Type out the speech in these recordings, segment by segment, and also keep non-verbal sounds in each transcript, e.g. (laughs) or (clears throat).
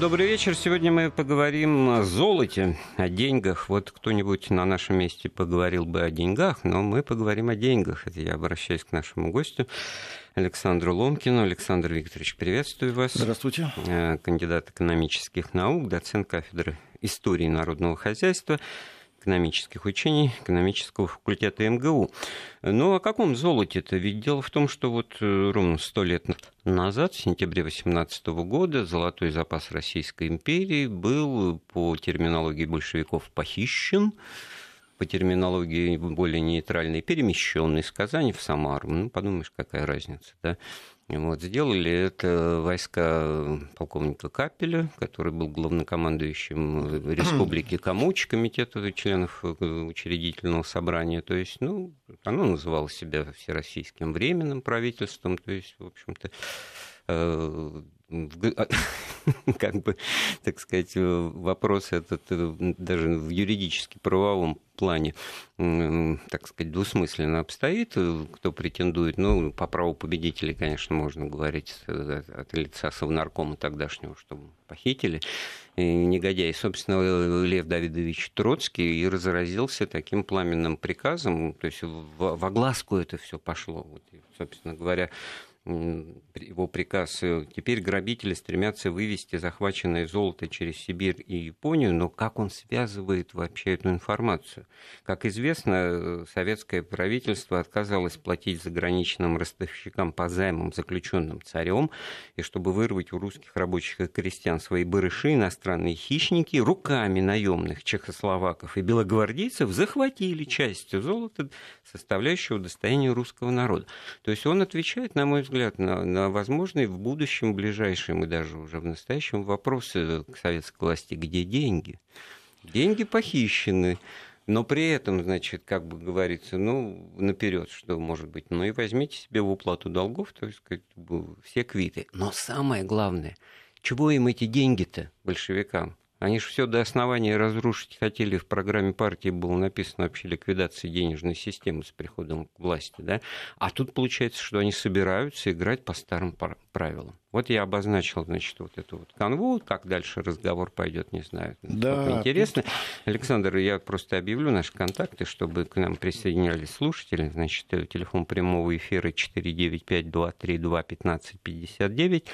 Добрый вечер. Сегодня мы поговорим о золоте, о деньгах. Вот кто-нибудь на нашем месте поговорил бы о деньгах, но мы поговорим о деньгах. Это я обращаюсь к нашему гостю Александру Ломкину. Александр Викторович, приветствую вас. Здравствуйте. Э, кандидат экономических наук, доцент кафедры истории народного хозяйства экономических учений экономического факультета МГУ. Ну, о каком золоте-то? Ведь дело в том, что вот э, ровно сто лет назад, в сентябре 18 года, золотой запас Российской империи был по терминологии большевиков похищен, по терминологии более нейтральной, перемещенный из Казани в Самару. Ну, подумаешь, какая разница, да? Вот, сделали это войска полковника Капеля, который был главнокомандующим (clears throat) Республики Камуч, комитета членов э, учредительного собрания. То есть, ну, оно называло себя всероссийским временным правительством. То есть, в общем-то, э, (laughs) как бы, так сказать, вопрос этот э, даже в юридически правовом плане, так сказать, двусмысленно обстоит, э, кто претендует, ну, по праву победителей, конечно, можно говорить э, от лица Совнаркома тогдашнего, чтобы похитили негодяй. Собственно, Лев Давидович Троцкий и разразился таким пламенным приказом, то есть в огласку это все пошло. Вот, собственно говоря, его приказ. Э, теперь грабители стремятся вывести захваченное золото через Сибирь и Японию, но как он связывает вообще эту информацию? Как известно, э, советское правительство отказалось платить заграничным ростовщикам по займам, заключенным царем, и чтобы вырвать у русских рабочих и крестьян свои барыши, иностранные хищники руками наемных чехословаков и белогвардейцев захватили часть золота, составляющего достояние русского народа. То есть он отвечает, на мой взгляд, взгляд, на, на возможные в будущем, ближайшем и даже уже в настоящем вопросы к советской власти, где деньги? Деньги похищены. Но при этом, значит, как бы говорится, ну, наперед, что может быть, ну и возьмите себе в уплату долгов, то есть, все квиты. Но самое главное, чего им эти деньги-то, большевикам? Они же все до основания разрушить хотели. В программе партии было написано вообще ликвидация денежной системы с приходом к власти. Да? А тут получается, что они собираются играть по старым правилам. Вот я обозначил, значит, вот эту вот канву. Как дальше разговор пойдет, не знаю. Да. Интересно. Александр, я просто объявлю наши контакты, чтобы к нам присоединялись слушатели. Значит, телефон прямого эфира 495-232-1559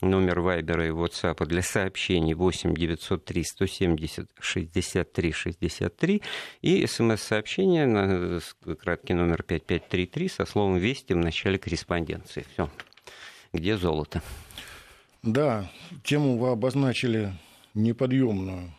номер Вайбера и WhatsApp для сообщений 8 903 170 63 63 и смс-сообщение на краткий номер 5533 со словом «Вести» в начале корреспонденции. Все. Где золото? Да, тему вы обозначили неподъемную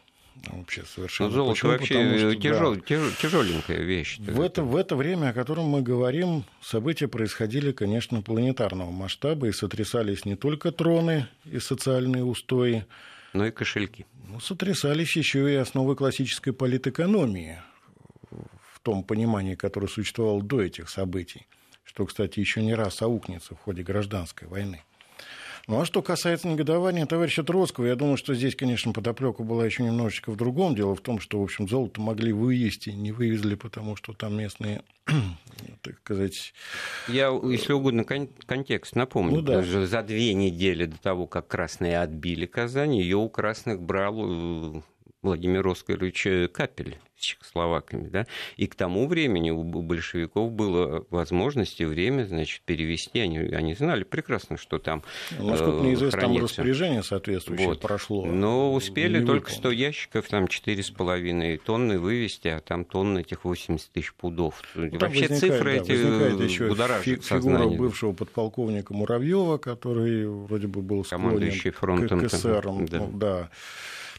вообще совершенно. Ну, золото Почему? вообще Потому, что, тяжел, да, тяж, тяжеленькая вещь. В это, в это время, о котором мы говорим, события происходили, конечно, планетарного масштаба, и сотрясались не только троны и социальные устои, но и кошельки. Ну, сотрясались еще и основы классической политэкономии в том понимании, которое существовало до этих событий, что, кстати, еще не раз аукнется в ходе гражданской войны. Ну а что касается негодования товарища Троцкого, я думаю, что здесь, конечно, подоплека была еще немножечко в другом. Дело в том, что, в общем, золото могли вывести, не вывезли, потому что там местные, (clears throat) так сказать... Я, если угодно, кон- контекст напомню. Ну, да. За две недели до того, как красные отбили Казань, ее у красных брал э, Владимир Оскарович Капель с чехословаками, да, и к тому времени у большевиков было возможность и время, значит, перевести, они, они знали прекрасно, что там ну, Насколько мне известно, там распоряжение соответствующее вот. прошло. Но успели только 100 ящиков, там 4,5 тонны вывести, а там тонны этих 80 тысяч пудов. Ну, Вообще цифры да, эти еще будоражат фигура бывшего подполковника Муравьева, который вроде бы был склонен к, к эсерам. Да. Ну, да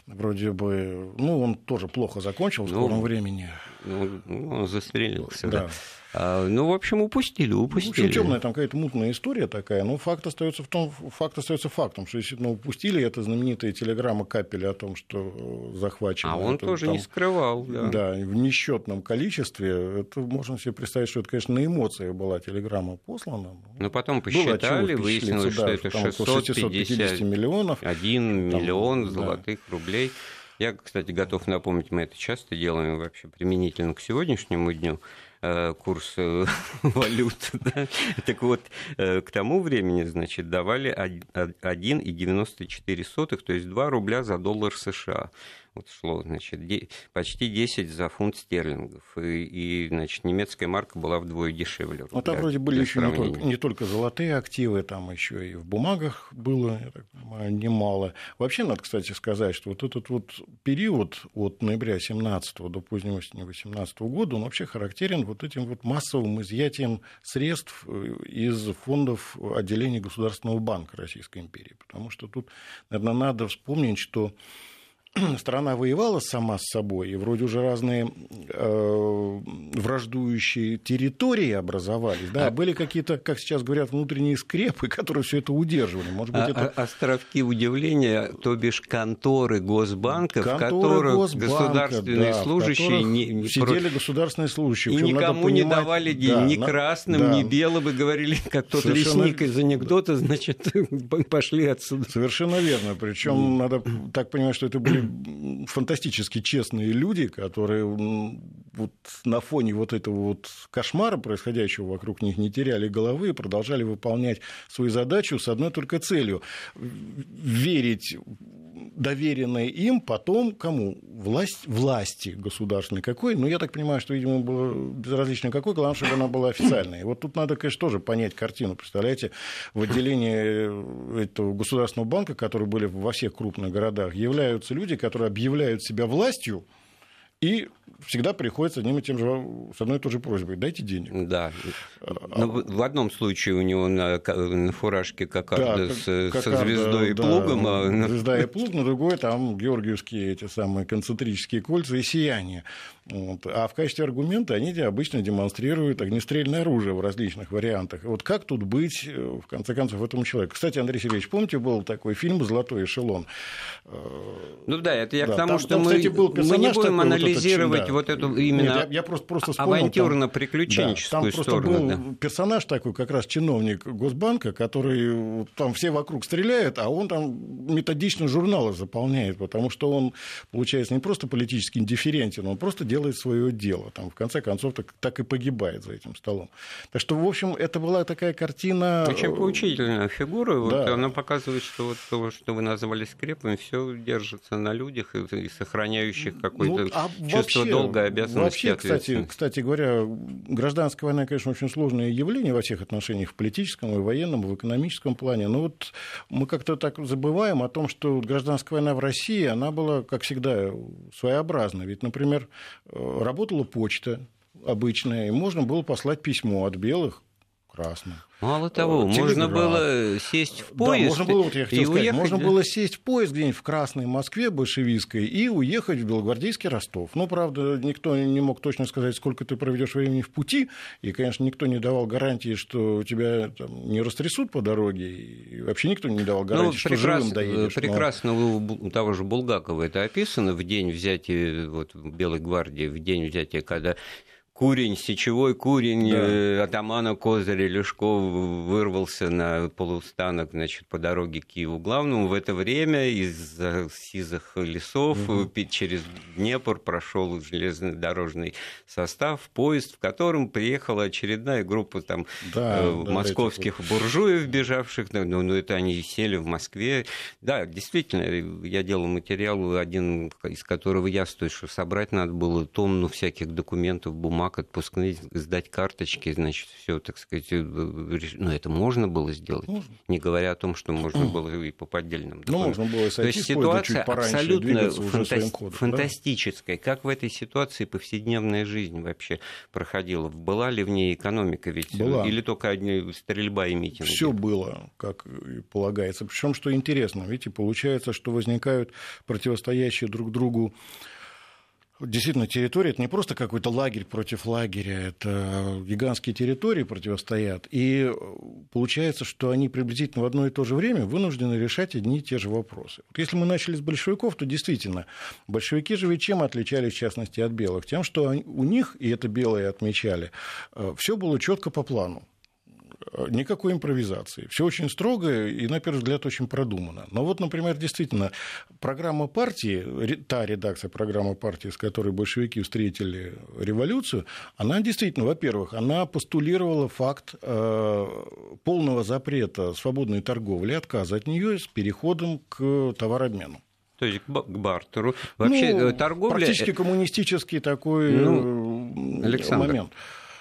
вроде бы, ну, он тоже плохо закончил в ну, скором времени. Ну, он застрелился, да. да. А, ну, в общем, упустили, упустили. В общем, темная там какая-то мутная история такая, но факт остается в том, факт остается фактом, что действительно упустили, это знаменитая телеграмма Капеля о том, что захвачено. А он это, тоже там, не скрывал, да. Да, в несчетном количестве, это можно себе представить, что это, конечно, на эмоциях была телеграмма послана. Но потом посчитали, выяснилось, да, что это 650, 650 миллионов. 1 там, миллион золотых да. рублей. Я, кстати, готов напомнить, мы это часто делаем вообще применительно к сегодняшнему дню. курс (laughs) валют. Да? Так вот, к тому времени, значит, давали 1,94, то есть 2 рубля за доллар США вот шло, значит, почти 10 за фунт стерлингов. И, и значит, немецкая марка была вдвое дешевле. Ну, там вроде были еще не только, не только золотые активы, там еще и в бумагах было, понимаю, немало. Вообще, надо, кстати, сказать, что вот этот вот период от ноября 17 до позднего осени 18 года, он вообще характерен вот этим вот массовым изъятием средств э, из фондов отделения Государственного банка Российской империи. Потому что тут, наверное, надо вспомнить, что (clears throat) страна воевала сама с собой, и вроде уже разные э, враждующие территории образовались, да, а... были какие-то, как сейчас говорят, внутренние скрепы, которые все это удерживали. Может быть, а, это... А, островки удивления, то бишь конторы Госбанка, конторы в которых Госбанка, государственные да, служащие не, не сидели про... государственные служащие. И никому понимать... не давали да, ни красным, да. ни белым, и говорили, (laughs) как тот Совершенно... лесник из анекдота, (laughs) значит, (laughs) пошли отсюда. Совершенно верно. Причем надо так понимать, что это были фантастически честные люди, которые вот на фоне вот этого вот кошмара, происходящего вокруг них, не теряли головы и продолжали выполнять свою задачу с одной только целью – верить доверенное им потом кому? Власть, власти государственной. Какой? Ну, я так понимаю, что, видимо, было безразлично какой, главное, чтобы она была официальной. И вот тут надо, конечно, тоже понять картину. Представляете, в отделении этого государственного банка, которые были во всех крупных городах, являются люди, которые объявляют себя властью, и всегда приходится одним и тем же, с одной и той же просьбой, дайте денег. Да. А, Но ну, в одном случае у него на, на фуражке кокарда да, с, кокарда, со звездой и плугом. Да, а... Звезда и плуг, на другой там георгиевские эти самые концентрические кольца и сияние. Вот. А в качестве аргумента они обычно демонстрируют огнестрельное оружие в различных вариантах. Вот как тут быть, э, в конце концов, этому человеку? Кстати, Андрей Сергеевич, помните, был такой фильм «Золотой эшелон»? Ну да, это я да, к тому, там, что там, мы, кстати, был мы не будем такой, анализировать вот, этот, вот эту именно Нет, я, я просто, просто авантюрно-приключенческую да, там сторону. Просто был да. персонаж такой, как раз чиновник Госбанка, который там все вокруг стреляют, а он там методично журналы заполняет, потому что он, получается, не просто политически индифферентен, он просто делает свое дело. Там, в конце концов, так, так и погибает за этим столом. Так что, в общем, это была такая картина... Очень э, поучительная фигура. Да. Вот она показывает, что вот то, что вы назвали скрепами, все держится на людях и, и сохраняющих какое-то ну, а чувство вообще, долгой обязанности Вообще, кстати, кстати говоря, гражданская война, конечно, очень сложное явление во всех отношениях, в политическом и военном, в экономическом плане. Но вот мы как-то так забываем о том, что гражданская война в России, она была, как всегда, своеобразна. Ведь, например, работала почта обычная, и можно было послать письмо от белых красным. Мало того, Телеграф. можно было сесть в поезд да, можно было, вот я хотел и сказать, уехать. Можно да? было сесть в поезд где-нибудь в Красной Москве большевистской и уехать в Белогвардейский Ростов. Ну, правда, никто не мог точно сказать, сколько ты проведешь времени в пути, и, конечно, никто не давал гарантии, что тебя там, не растрясут по дороге, и вообще никто не давал гарантии, ну, что прекрас... живым доедешь. Прекрасно но... у того же Булгакова это описано в день взятия вот, Белой гвардии, в день взятия, когда Курень, сечевой курень да. э, атамана Козыря Лешков вырвался на полустанок значит, по дороге к Киеву главному. В это время из сизых лесов угу. через Днепр прошел железнодорожный состав, поезд, в котором приехала очередная группа там, да, э, да, московских вот. буржуев, бежавших. Ну, ну, это они сели в Москве. Да, действительно, я делал материал, один из которого я стою, что собрать надо было тонну всяких документов, бумаг бумаг отпускных, сдать карточки, значит, все, так сказать, э, ну, это можно было сделать, можно. не говоря о том, что можно было и по поддельным Ну, можно было То есть ситуация абсолютно фанта- ходом, фантастическая. Да? Как в этой ситуации повседневная жизнь вообще проходила? Была ли в ней экономика ведь? Была. Или только одни стрельба и митинги? Все было, как и полагается. Причем, что интересно, видите, получается, что возникают противостоящие друг другу Действительно, территория – это не просто какой-то лагерь против лагеря, это гигантские территории противостоят. И получается, что они приблизительно в одно и то же время вынуждены решать одни и те же вопросы. Вот если мы начали с большевиков, то действительно, большевики же ведь чем отличались, в частности, от белых? Тем, что у них, и это белые отмечали, э, все было четко по плану Никакой импровизации. Все очень строго и, на первый взгляд, очень продумано. Но вот, например, действительно, программа партии, та редакция программы партии, с которой большевики встретили революцию, она действительно, во-первых, она постулировала факт э, полного запрета свободной торговли, отказа от нее с переходом к товарообмену. То есть к бартеру. Вообще ну, э, торговля... Практически коммунистический такой ну, Александр, момент.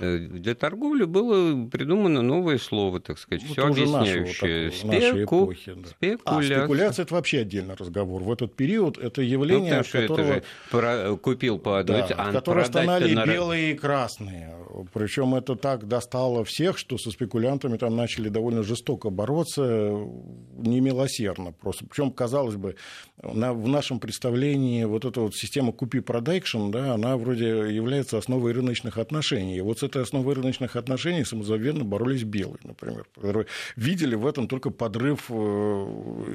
Э, для торговли было придумано новое слово, так сказать, все объясняющее. Спеку... эпохи, да. Спекуляция. А спекуляция это вообще отдельный разговор. В этот период это явление, ну, от которого про... купил по одной, да, а которое стонали на... белые и красные. Причем это так достало всех, что со спекулянтами там начали довольно жестоко бороться, немилосердно просто. Причем, казалось бы, на, в нашем представлении вот эта вот система купи-продайкшн, да, она вроде является основой рыночных отношений. И вот с этой основой рыночных отношений самозабвенно боролись белые, например, которые видели в этом только подрыв э,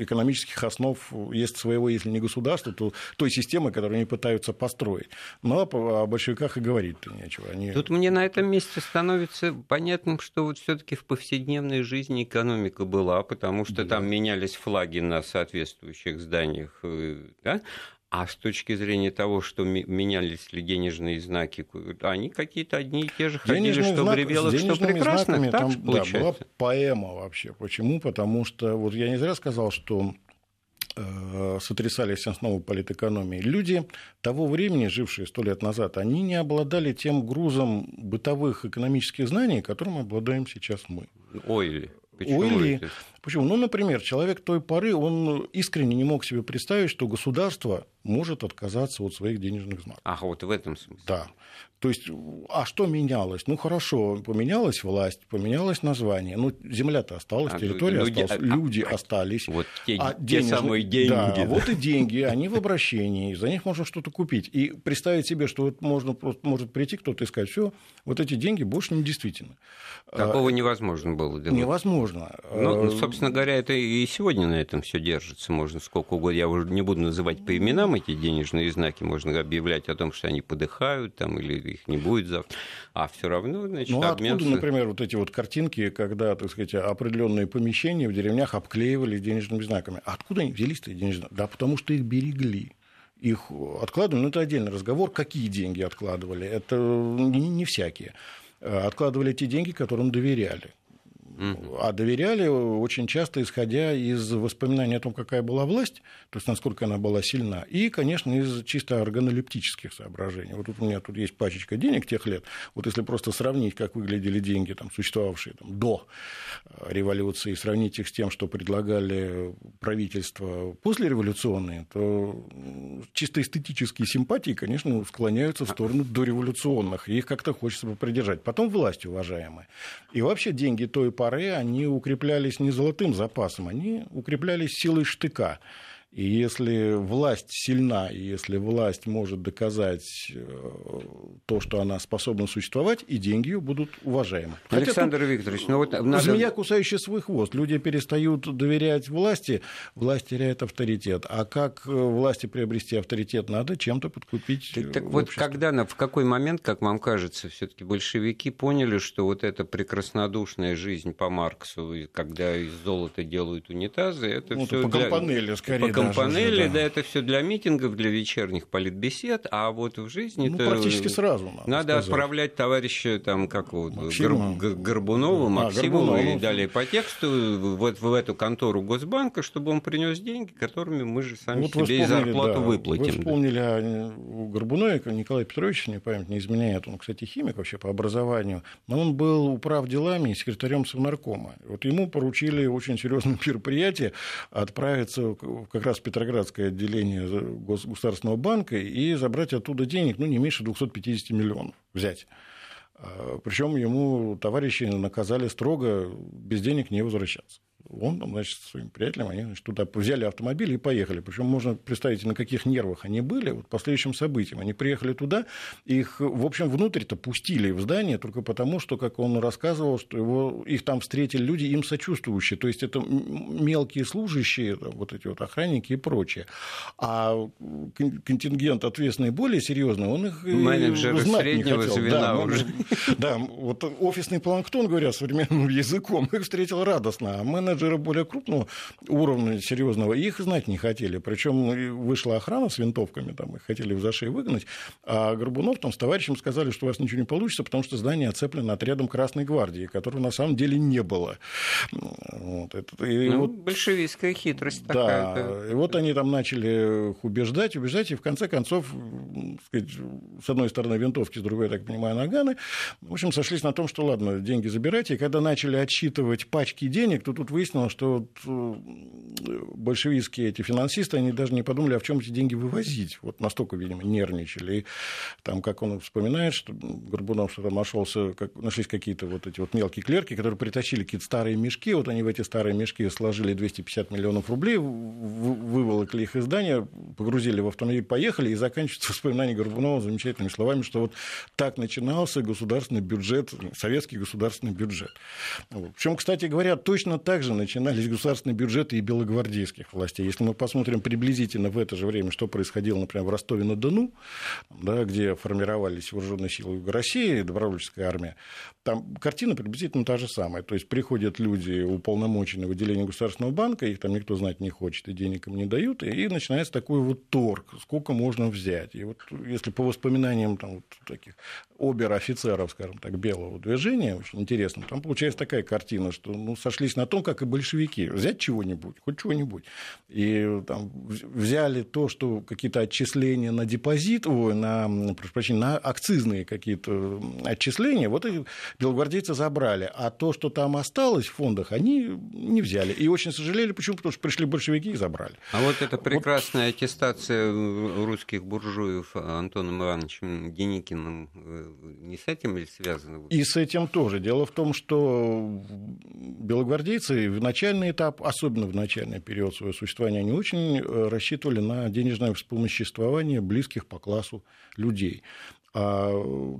экономических основ, есть своего, если не государства, то той системы, которую они пытаются построить. Но о большевиках и говорить-то нечего. Они... Тут мне на этом месте становится понятным, что вот все таки в повседневной жизни экономика была, потому что да. там менялись флаги на соответствующих зданиях, э, да? А с точки зрения того, что менялись ли денежные знаки, они какие-то одни и те же ходили, Денежные что знак, бревелок, что прекрасных, так там, да, была поэма вообще. Почему? Потому что, вот я не зря сказал, что э, сотрясались основы политэкономии. Люди того времени, жившие сто лет назад, они не обладали тем грузом бытовых экономических знаний, которым обладаем сейчас мы. Ой, Почему Уилли. Почему? Ну, например, человек той поры, он искренне не мог себе представить, что государство может отказаться от своих денежных знаков. Ах, вот в этом смысле. Да. То есть, а что менялось? Ну, хорошо, поменялась власть, поменялось название. Ну, земля-то осталась, а, территория люди, осталась, а, люди а, остались. Вот те, а те самые деньги. Да, да, вот и деньги, они в обращении, за них можно что-то купить. И представить себе, что вот можно, просто может прийти кто-то и сказать, все, вот эти деньги больше не действительны. Такого невозможно было. Делать. Невозможно. Ну, собственно говоря, это и сегодня на этом все держится. Можно сколько угодно. Я уже не буду называть по именам эти денежные знаки. Можно объявлять о том, что они подыхают там, или их не будет завтра. А все равно, значит, ну, обмен... откуда, например, вот эти вот картинки, когда, так сказать, определенные помещения в деревнях обклеивали денежными знаками? А откуда они взялись-то денежные знаки? Да потому что их берегли их откладывали, но это отдельный разговор, какие деньги откладывали, это не, не всякие. Откладывали те деньги, которым доверяли, а доверяли очень часто, исходя из воспоминаний о том, какая была власть, то есть насколько она была сильна, и, конечно, из чисто органолептических соображений. Вот тут у меня тут есть пачечка денег тех лет. Вот если просто сравнить, как выглядели деньги, там, существовавшие там, до э, революции, и сравнить их с тем, что предлагали правительства послереволюционные, то чисто эстетические симпатии, конечно, склоняются в сторону дореволюционных, и их как-то хочется придержать. Потом власть уважаемая. И вообще деньги той поры поры они укреплялись не золотым запасом, они укреплялись силой штыка. И если власть сильна, и если власть может доказать э, то, что она способна существовать, и деньги ее будут уважаемы. Александр Хотя Викторович, ну вот надо... Змея, кусающая свой хвост. Люди перестают доверять власти, власть теряет авторитет. А как э, власти приобрести авторитет? Надо чем-то подкупить Так, так вот когда, в какой момент, как вам кажется, все таки большевики поняли, что вот эта прекраснодушная жизнь по Марксу, когда из золота делают унитазы, это ну, все по для... компанели, скорее, по панели, да. да, это все для митингов, для вечерних политбесед, а вот в жизни ну, практически сразу надо, надо сказать. отправлять товарища там как вот Гор, Горбунову, Максимову а, и далее по тексту вот в эту контору Госбанка, чтобы он принес деньги, которыми мы же сами вот себе и зарплату да, выплатим. Вы вспомнили да. о Горбунове, Николай Петрович, не память не изменяет, он, кстати, химик вообще по образованию, но он был управ делами секретарем Совнаркома. Вот ему поручили очень серьезное (laughs) мероприятие отправиться как раз в Петроградское отделение Государственного банка и забрать оттуда денег, ну, не меньше 250 миллионов взять. А, Причем ему товарищи наказали строго без денег не возвращаться. Он, значит, с своим приятелем, они значит, туда взяли автомобиль и поехали. Причем можно представить, на каких нервах они были вот, по следующим событиям. Они приехали туда, их, в общем, внутрь-то пустили в здание только потому, что, как он рассказывал, что его, их там встретили люди, им сочувствующие. То есть это мелкие служащие, вот эти вот охранники и прочее. А контингент ответственный более серьезный, он их Менеджеры знать среднего не хотел. звена да, уже. (laughs) Да, вот офисный планктон, говоря современным (laughs) языком, их встретил радостно, а менеджеры более крупного уровня, серьезного, их знать не хотели. Причем вышла охрана с винтовками, там их хотели в зашей выгнать, а Горбунов там с товарищем сказали, что у вас ничего не получится, потому что здание оцеплено отрядом Красной Гвардии, которого на самом деле не было. Вот, это, и ну, вот, большевистская хитрость да, такая. И вот они там начали их убеждать, убеждать, и в конце концов, сказать, с одной стороны винтовки, с другой, я так понимаю, наганы. В общем, сошлись на том, что ладно, деньги забирайте. И когда начали отсчитывать пачки денег, то тут выяснилось, что э, большевистские эти финансисты, они даже не подумали, а в чем эти деньги вывозить. Вот настолько, видимо, нервничали. И там, как он вспоминает, что Горбунов что там нашелся, как, нашлись какие-то вот эти вот мелкие клерки, которые притащили какие-то старые мешки, вот они в эти старые мешки сложили 250 миллионов рублей, выволокли их из здания, погрузили в автомобиль, поехали, и заканчивается воспоминание Горбунова замечательными словами, что вот так начинался государственный бюджет, советский государственный бюджет. Причем, кстати говоря, точно так же начинались государственные бюджеты и белогвардейских властей. Если мы посмотрим приблизительно в это же время, что происходило, например, в Ростове-на-Дону, да, где формировались вооруженные силы России, добровольческая армия, там картина приблизительно та же самая. То есть приходят люди, уполномоченные в Государственного банка, их там никто знать не хочет, и денег им не дают, и начинается такой вот торг, сколько можно взять. И вот если по воспоминаниям там, вот, таких обер-офицеров, скажем так, белого движения, очень интересно, там получается такая картина, что ну, сошлись на том, как и большевики, взять чего-нибудь, хоть чего-нибудь. И там взяли то, что какие-то отчисления на депозит, ой, на, прошу прощения, на акцизные какие-то отчисления, вот их белогвардейцы забрали, а то, что там осталось в фондах, они не взяли. И очень сожалели, почему? Потому что пришли большевики и забрали. А вот эта прекрасная вот... аттестация русских буржуев Антоном Ивановичем Деникиным э, не с этим ли связана? И с этим тоже. Дело в том, что белогвардейцы в начальный этап, особенно в начальный период своего существования, они очень э, рассчитывали на денежное вспомоществование близких по классу людей. А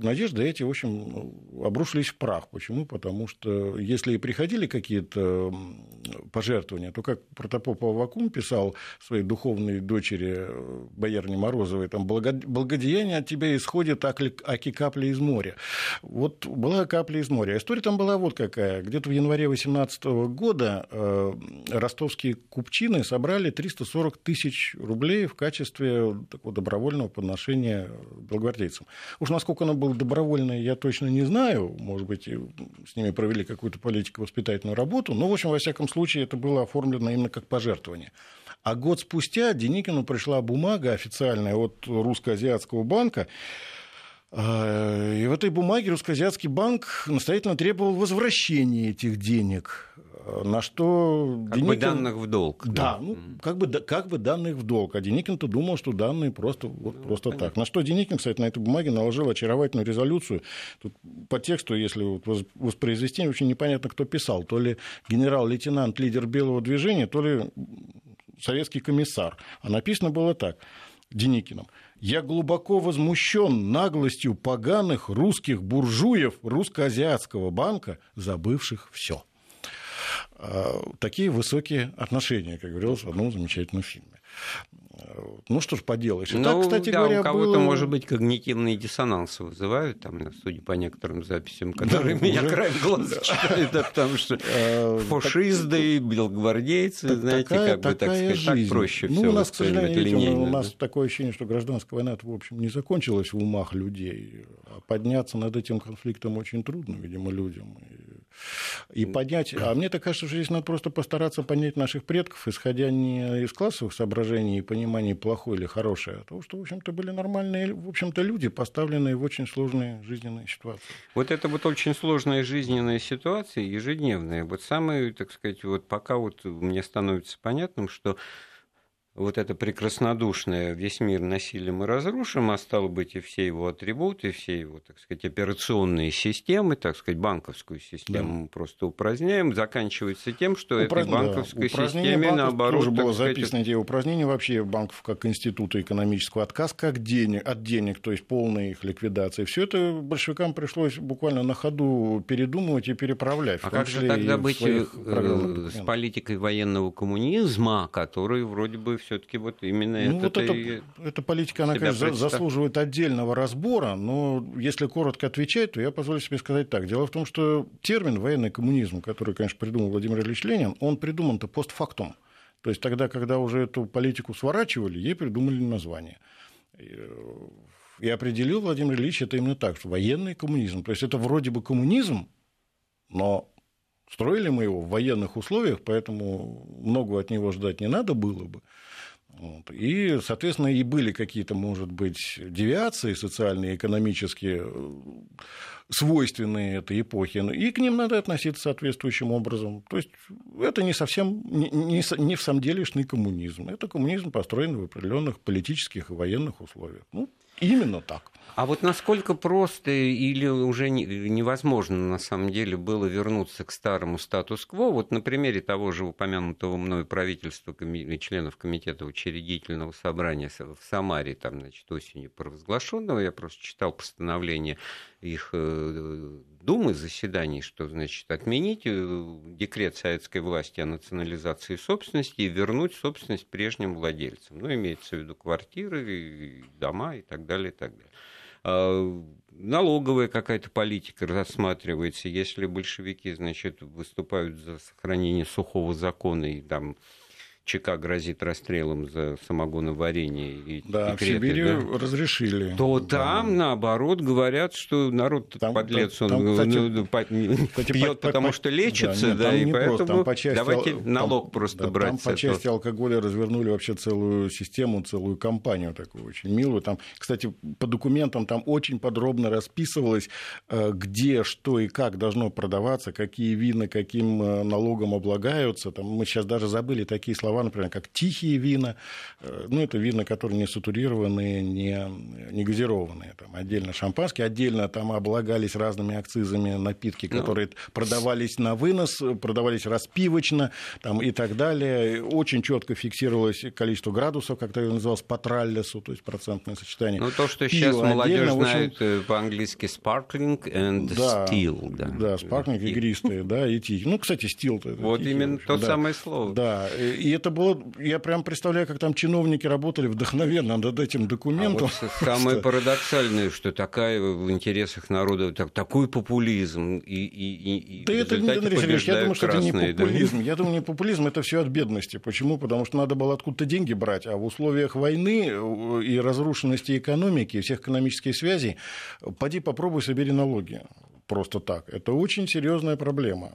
надежды эти, в общем, обрушились в прах. Почему? Потому что если и приходили какие-то пожертвования, то, как протопоп Авакум писал своей духовной дочери э, боярне Морозовой, там, благодеяние от тебя исходит, аки капля из моря. Вот была капля из моря. История там была вот какая. Где-то в январе 18 года э, ростовские купчины собрали 340 тысяч рублей в качестве такого добровольного подношения белогвардейцам. Уж насколько оно было добровольное, я точно не знаю. Может быть, с ними провели какую-то политико-воспитательную работу. Но, в общем, во всяком случае, это было оформлено именно как пожертвование. А год спустя Деникину пришла бумага официальная от Русско-Азиатского банка, а, и в этой бумаге Русско-Азиатский банк настоятельно требовал возвращения этих денег. На что как Деникин... бы данных в долг. Да, да. Ну, как, бы, как бы данных в долг. А Деникин-то думал, что данные просто, вот, ну, просто так. На что Деникин, кстати, на этой бумаге наложил очаровательную резолюцию. Тут по тексту, если вот воспроизвести, очень непонятно, кто писал. То ли генерал-лейтенант, лидер Белого движения, то ли советский комиссар. А написано было так. Деникиным. Я глубоко возмущен наглостью поганых русских буржуев русско-азиатского банка, забывших все. Такие высокие отношения, как говорилось в одном замечательном фильме. Ну что ж поделаешь. Ну, так, кстати да, говоря, у кого-то, было... может быть, когнитивные диссонансы вызывают, там, судя по некоторым записям, которые да, меня уже... краем глаза (laughs) читают, потому что (laughs) а, фашисты, белогвардейцы, знаете, как бы, так сказать, так проще все. Ну, у нас, к сожалению, у нас такое ощущение, что гражданская война, в общем, не закончилась в умах людей. А подняться над этим конфликтом очень трудно, видимо, людям. И поднять... А мне так кажется, что здесь надо просто постараться понять наших предков, исходя не из классовых соображений и понимания плохое или хорошее, а того, что, в общем-то, были нормальные, в общем-то, люди, поставленные в очень сложные жизненные ситуации. Вот это вот очень сложная жизненная ситуация, ежедневная. Вот самое, так сказать, вот пока вот мне становится понятным, что вот это прекраснодушное «весь мир насилием мы разрушим», а стало быть, и все его атрибуты, все его, так сказать, операционные системы, так сказать, банковскую систему да. мы просто упраздняем, заканчивается тем, что Упра... этой банковской да. системе, наоборот... Тоже было сказать... записано идея упразднения вообще банков как института экономического, отказ как денег, от денег, то есть полная их ликвидация. Все это большевикам пришлось буквально на ходу передумывать и переправлять. А как же тогда быть э, с политикой военного коммунизма, который вроде бы все-таки вот именно ну, это... Вот это, эта политика, она, конечно, представ... заслуживает отдельного разбора, но если коротко отвечать, то я позволю себе сказать так. Дело в том, что термин военный коммунизм, который, конечно, придумал Владимир Ильич Ленин, он придуман-то постфактум. То есть тогда, когда уже эту политику сворачивали, ей придумали название. И определил Владимир Ильич это именно так, что военный коммунизм. То есть это вроде бы коммунизм, но строили мы его в военных условиях, поэтому много от него ждать не надо было бы. И, соответственно, и были какие-то, может быть, девиации социальные, экономические, свойственные этой эпохе, и к ним надо относиться соответствующим образом. То есть это не совсем, не, не, не в самом делешный коммунизм. Это коммунизм, построенный в определенных политических и военных условиях. Ну, именно так. А вот насколько просто или уже невозможно на самом деле было вернуться к старому статус-кво? Вот на примере того же упомянутого мною правительства членов комитета учредительного собрания в Самаре, там, значит, осенью провозглашенного, я просто читал постановление их э, Думы заседаний, что значит отменить э, декрет советской власти о национализации собственности и вернуть собственность прежним владельцам. Ну, имеется в виду квартиры, дома и так далее, и так далее. А, налоговая какая-то политика рассматривается, если большевики, значит, выступают за сохранение сухого закона и там ЧК грозит расстрелом за самогоноварение и Да, и в Сибири да, разрешили. То да. там, наоборот, говорят, что народ там, подлец, он там, кстати, ну, кстати, пьет, по, потому по, что лечится, да, нет, да и поэтому просто, там по части, давайте там, налог просто да, брать. Там по части этого. алкоголя развернули вообще целую систему, целую кампанию такую очень милую. Там, кстати, по документам там очень подробно расписывалось, э, где, что и как должно продаваться, какие вина каким э, налогом облагаются. Там мы сейчас даже забыли такие слова слова, например, как тихие вина. Э, ну, это вина, которые не сатурированные, не, не газированные. Там отдельно шампанские, отдельно там облагались разными акцизами напитки, ну. которые ну, продавались на вынос, продавались распивочно там, и так далее. Очень четко фиксировалось количество градусов, как это называлось, по траллесу, то есть процентное сочетание. Ну, то, что сейчас молодежь знает общем... Э, по-английски sparkling and да, still. Да, да sparkling, игристые, да, и тихий. Ну, кстати, стил. Вот именно то самое слово. Да, и это это было, я прям представляю, как там чиновники работали вдохновенно над этим документом. А вот самое парадоксальное, что такая в интересах народа, так, такой популизм и, и, и Да это, Андрей Сергеевич, я думаю, что красные, это не популизм. Да? Я думаю, не популизм, это все от бедности. Почему? Потому что надо было откуда-то деньги брать, а в условиях войны э, и разрушенности экономики, всех экономических связей, поди попробуй собери налоги просто так. Это очень серьезная проблема.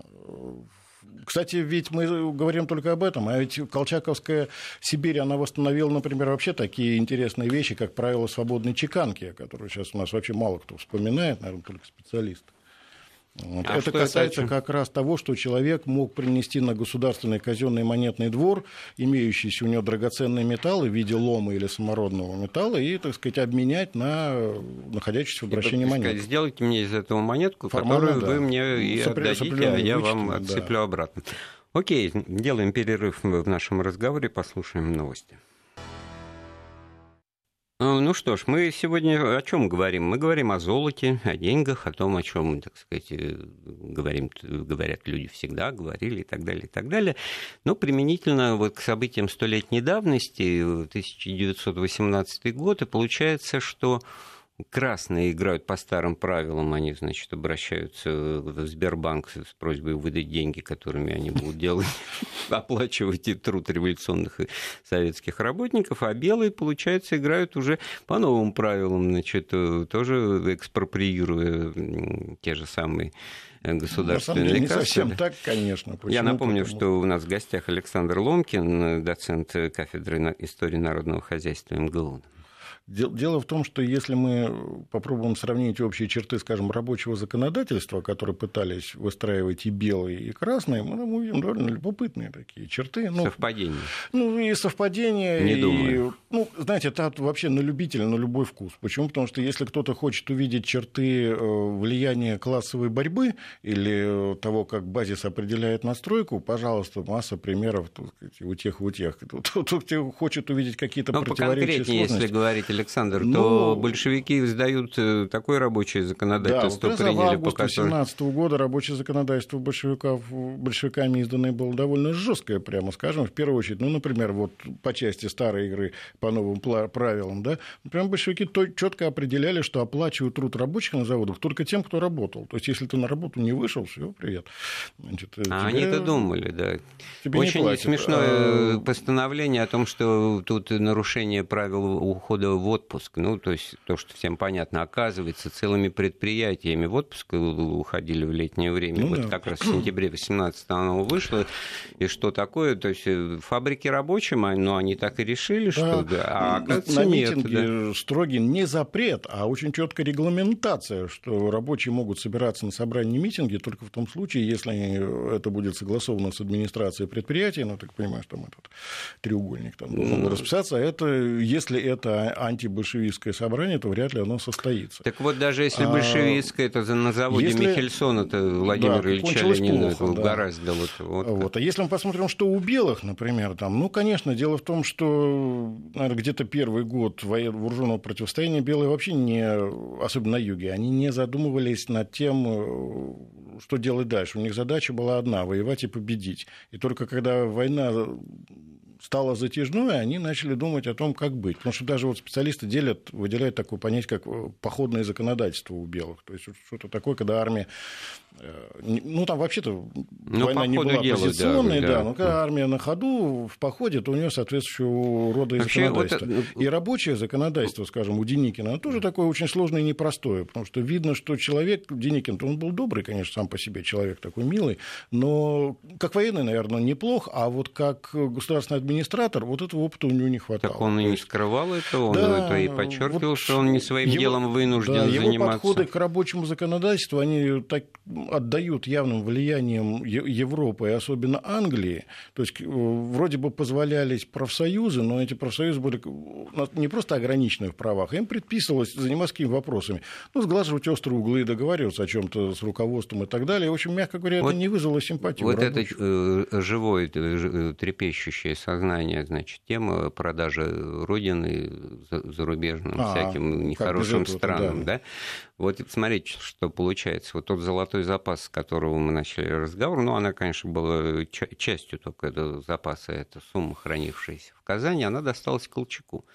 Кстати, ведь мы говорим только об этом, а ведь Колчаковская Сибирь, она восстановила, например, вообще такие интересные вещи, как правило свободной чеканки, которые сейчас у нас вообще мало кто вспоминает, наверное, только специалисты. Вот. А это касается это? как раз того, что человек мог принести на государственный казенный монетный двор имеющиеся у него драгоценные металлы в виде лома или самородного металла и, так сказать, обменять на находящиеся в обращении монеты. Сделайте мне из этого монетку, Формально, которую да. вы мне и Сопри... отдадите, а я вам отцеплю да. обратно. Окей, делаем перерыв в нашем разговоре, послушаем новости. Э, ну что ж, мы сегодня о чем говорим? Мы говорим о золоте, о деньгах, о том, о чем, так сказать, э, говорим, говорят люди всегда, говорили и так далее, и так далее. Но применительно вот к событиям столетней давности, 1918 год, и получается, что Красные играют по старым правилам, они, значит, обращаются в Сбербанк с просьбой выдать деньги, которыми они будут делать, (laughs) оплачивать и труд революционных и советских работников, а белые, получается, играют уже по новым правилам, значит, тоже экспроприируя те же самые государственные деле, не совсем так, конечно. Почему? Я напомню, Потому... что у нас в гостях Александр Ломкин, доцент кафедры истории народного хозяйства МГУ. Дело в том, что если мы попробуем сравнить общие черты, скажем, рабочего законодательства, которые пытались выстраивать и белые, и красные, мы там увидим довольно любопытные такие черты. Ну, совпадения. Ну, и совпадения. Не и, думаю. Ну, знаете, это вообще на любителя, на любой вкус. Почему? Потому что если кто-то хочет увидеть черты э, влияния классовой борьбы или того, как базис определяет настройку, пожалуйста, масса примеров у тех и у тех. Кто хочет увидеть какие-то ну, противоречия, если говорить, Александр, то ну, большевики сдают э, такое рабочее законодательство да, приняли, в августе 2017 которому... года рабочее законодательство большевиков, большевиками изданное было довольно жесткое, прямо скажем, в первую очередь, ну, например, вот по части старой игры по новым правилам, да, прям большевики четко определяли, что оплачивают труд рабочих на заводах только тем, кто работал. То есть, если ты на работу не вышел, все, привет. Значит, а тебе... они-то думали, да. Тебе Очень смешное а... постановление о том, что тут нарушение правил ухода в отпуск. Ну, то есть, то, что всем понятно, оказывается, целыми предприятиями в отпуск уходили в летнее время. Ну, вот да. как раз в сентябре 18 оно вышло. И что такое? То есть, э, фабрики рабочим, но ну, они так и решили, да. что да. А, на нет, митинге да. строгий не запрет, а очень четкая регламентация, что рабочие могут собираться на собрании митинги только в том случае, если это будет согласовано с администрацией предприятия, ну, так понимаешь, там этот треугольник там должен ну, расписаться, а это, если это антибольшевистское собрание, то вряд ли оно состоится. Так вот, даже если а, большевистское, это на заводе если... Михельсона, это Владимир да, Ильича Ленина плохо, да. гораздо вот, вот. вот. А если мы посмотрим, что у белых, например, там, ну, конечно, дело в том, что, наверное, где-то первый год вооруженного противостояния белые вообще не, особенно на юге, они не задумывались над тем, э, что делать дальше. У них задача была одна – воевать и победить. И только когда война стало затяжной, они начали думать о том, как быть. Потому что даже вот специалисты делят, выделяют такое понятие, как э, походное законодательство у белых. То есть что-то такое, когда армия Э, ну, там вообще-то ну, война не была делу, позиционной, да, да, но когда армия на ходу, в походе, то у нее соответствующего рода Вообще, законодательство. Вот... И рабочее законодательство, скажем, у Деникина, оно тоже такое очень сложное и непростое, потому что видно, что человек, Деникин, он был добрый, конечно, сам по себе человек такой милый, но как военный, наверное, неплох, а вот как государственный администратор, вот этого опыта у него не хватало. Так он и не скрывал это, он да, это и подчеркивал, вот что он не своим его, делом вынужден да, заниматься. Его подходы к рабочему законодательству, они так отдают явным влиянием Европы, и особенно Англии. То есть э, вроде бы позволялись профсоюзы, но эти профсоюзы были не просто ограничены в правах, им предписывалось заниматься какими вопросами. Ну, сглаживать острые углы, договариваться о чем то с руководством и так далее. В общем, мягко говоря, вот, это не вызвало симпатии. Вот это э, живое, э, трепещущее сознание, значит, тема продажи Родины зарубежным а, всяким нехорошим странам, да. да? Вот смотрите, что получается. Вот тот золотой запас, с которого мы начали разговор, ну, она, конечно, была частью только этого запаса, эта сумма, хранившаяся в Казани, она досталась Колчаку.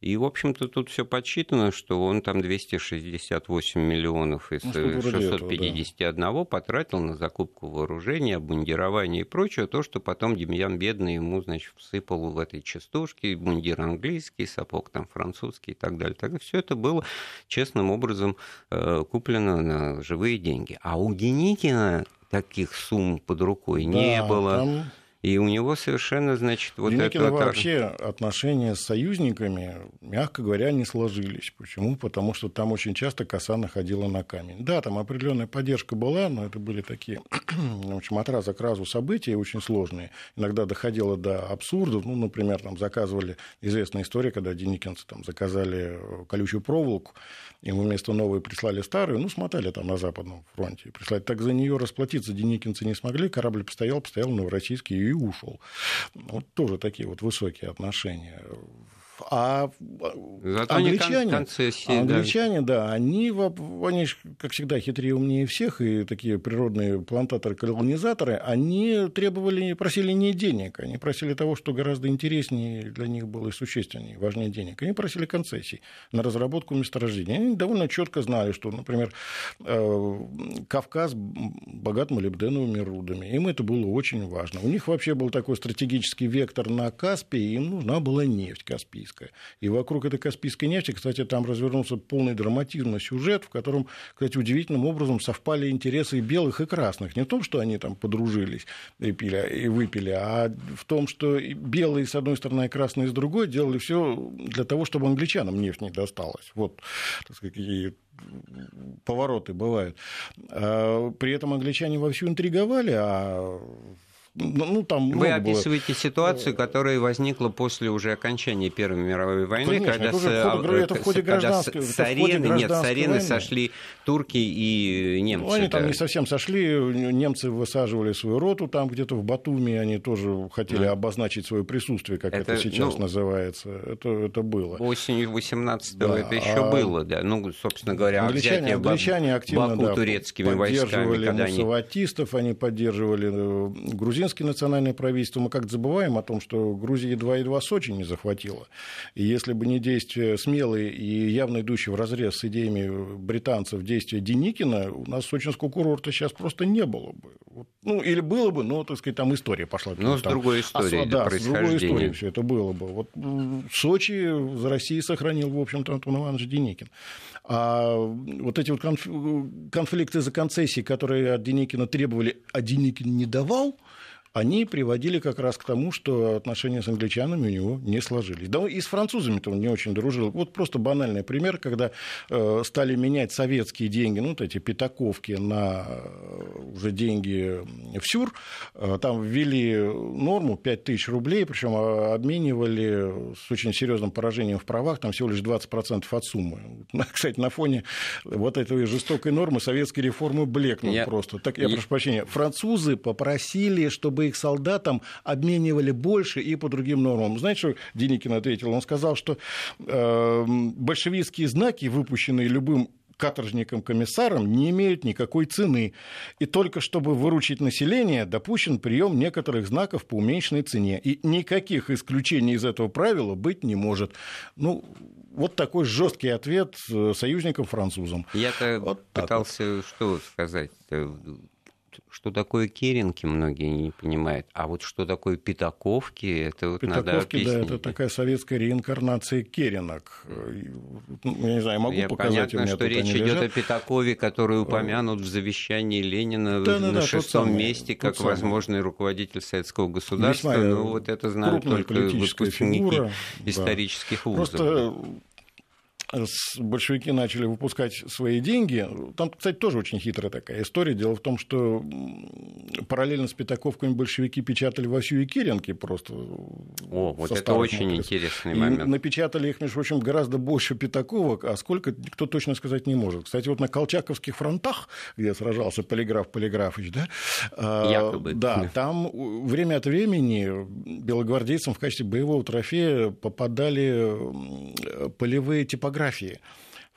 И, в общем-то, тут все подсчитано, что он там 268 миллионов из ну, 651 этого, да. потратил на закупку вооружения, обмундирование и прочее, то, что потом Демьян Бедный ему, значит, всыпал в этой частушке, мундир английский, сапог там французский и так далее. Так все это было честным образом э, куплено на живые деньги. А у Деникина таких сумм под рукой да, не было. Там и у него совершенно, значит, вот Деникина это... вообще отношения с союзниками, мягко говоря, не сложились. Почему? Потому что там очень часто коса находила на камень. Да, там определенная поддержка была, но это были такие, (clears throat) в общем, от раза к разу события очень сложные. Иногда доходило до абсурдов. Ну, например, там заказывали, известная история, когда деникинцы там заказали колючую проволоку, им вместо новой прислали старую, ну, смотали там на Западном фронте. Прислали. Так за нее расплатиться деникинцы не смогли, корабль постоял, постоял новороссийский и ушел. Вот тоже такие вот высокие отношения. А Зато англичане, англичане да. да, они, они, как всегда, хитрее умнее всех, и такие природные плантаторы-колонизаторы, они требовали, просили не денег, они просили того, что гораздо интереснее для них было и существеннее, важнее денег. Они просили концессий на разработку месторождений. Они довольно четко знали, что, например, э, Кавказ богат молибденовыми рудами. Им это было очень важно. У них вообще был такой стратегический вектор на Каспии, им нужна была нефть Каспийская Каспийская. И вокруг этой Каспийской нефти, кстати, там развернулся полный драматизм сюжет, в котором, кстати, удивительным образом совпали интересы и белых, и красных. Не в том, что они там подружились и, пили, и выпили, а в том, что белые с одной стороны, и красные с другой делали все для того, чтобы англичанам нефть не досталась. Вот, так сказать, какие повороты бывают. А при этом англичане вовсю интриговали, а ну, ну, там Вы описываете было... ситуацию, которая возникла после уже окончания Первой мировой войны, Конечно, когда, это, уже в ходе, это в ходе гражданской, с арены, нет, с арены войны. сошли турки и немцы. Ну, они там не совсем сошли, немцы высаживали свою роту там где-то в Батуми, они тоже хотели mm. обозначить свое присутствие, как это, это сейчас ну, называется. Это, это было. Осенью 18-го да, это еще а... было, да. Ну, собственно говоря, англичане, англичане активно Баку да, турецкими войсками. Поддерживали мусаватистов, они... они поддерживали э, грузин грузинское национальное правительство, мы как-то забываем о том, что Грузия едва-едва Сочи не захватила. И если бы не действия смелые и явно идущие в разрез с идеями британцев действия Деникина, у нас сочинского курорта сейчас просто не было бы. Ну, или было бы, но, так сказать, там история пошла. Ну, с другой историей, а, да, с другой историей все это было бы. Вот Сочи за Россией сохранил, в общем-то, Антон Иванович Деникин. А вот эти вот конфликты за концессии, которые от Деникина требовали, а Деникин не давал, они приводили как раз к тому, что отношения с англичанами у него не сложились. Да и с французами-то он не очень дружил. Вот просто банальный пример, когда э, стали менять советские деньги, ну, вот эти пятаковки на э, уже деньги в СЮР, э, там ввели норму 5 тысяч рублей, причем обменивали с очень серьезным поражением в правах, там всего лишь 20% от суммы. (laughs) Кстати, на фоне вот этой жестокой нормы советские реформы блекнут я... просто. Так, я, я прошу прощения, французы попросили, чтобы их солдатам обменивали больше и по другим нормам. Знаете, что Деникин ответил? Он сказал, что э, большевистские знаки, выпущенные любым каторжникам-комиссарам не имеют никакой цены. И только чтобы выручить население, допущен прием некоторых знаков по уменьшенной цене. И никаких исключений из этого правила быть не может. Ну, вот такой жесткий ответ э, союзникам-французам. Я-то вот пытался вот. что сказать что такое керенки, многие не понимают. А вот что такое пятаковки, это вот пятаковки, надо объяснить. да, это такая советская реинкарнация керенок. Ну, я не знаю, могу Я показать. Понятно, что речь идет лежат. о Пятакове, который упомянут в завещании Ленина да, на да, шестом месте, как возможный руководитель советского государства. Весьма ну, вот это знают только выпускники фигура, исторических да. вузов. Просто большевики начали выпускать свои деньги. Там, кстати, тоже очень хитрая такая история. Дело в том, что параллельно с Пятаковками большевики печатали Васю и Киренки просто. О, вот это очень матрис. интересный момент. И напечатали их, между прочим, гораздо больше Пятаковок, а сколько, никто точно сказать не может. Кстати, вот на Колчаковских фронтах, где сражался Полиграф Полиграфович, да, а, Якобы. да, там время от времени белогвардейцам в качестве боевого трофея попадали полевые типографии фотографии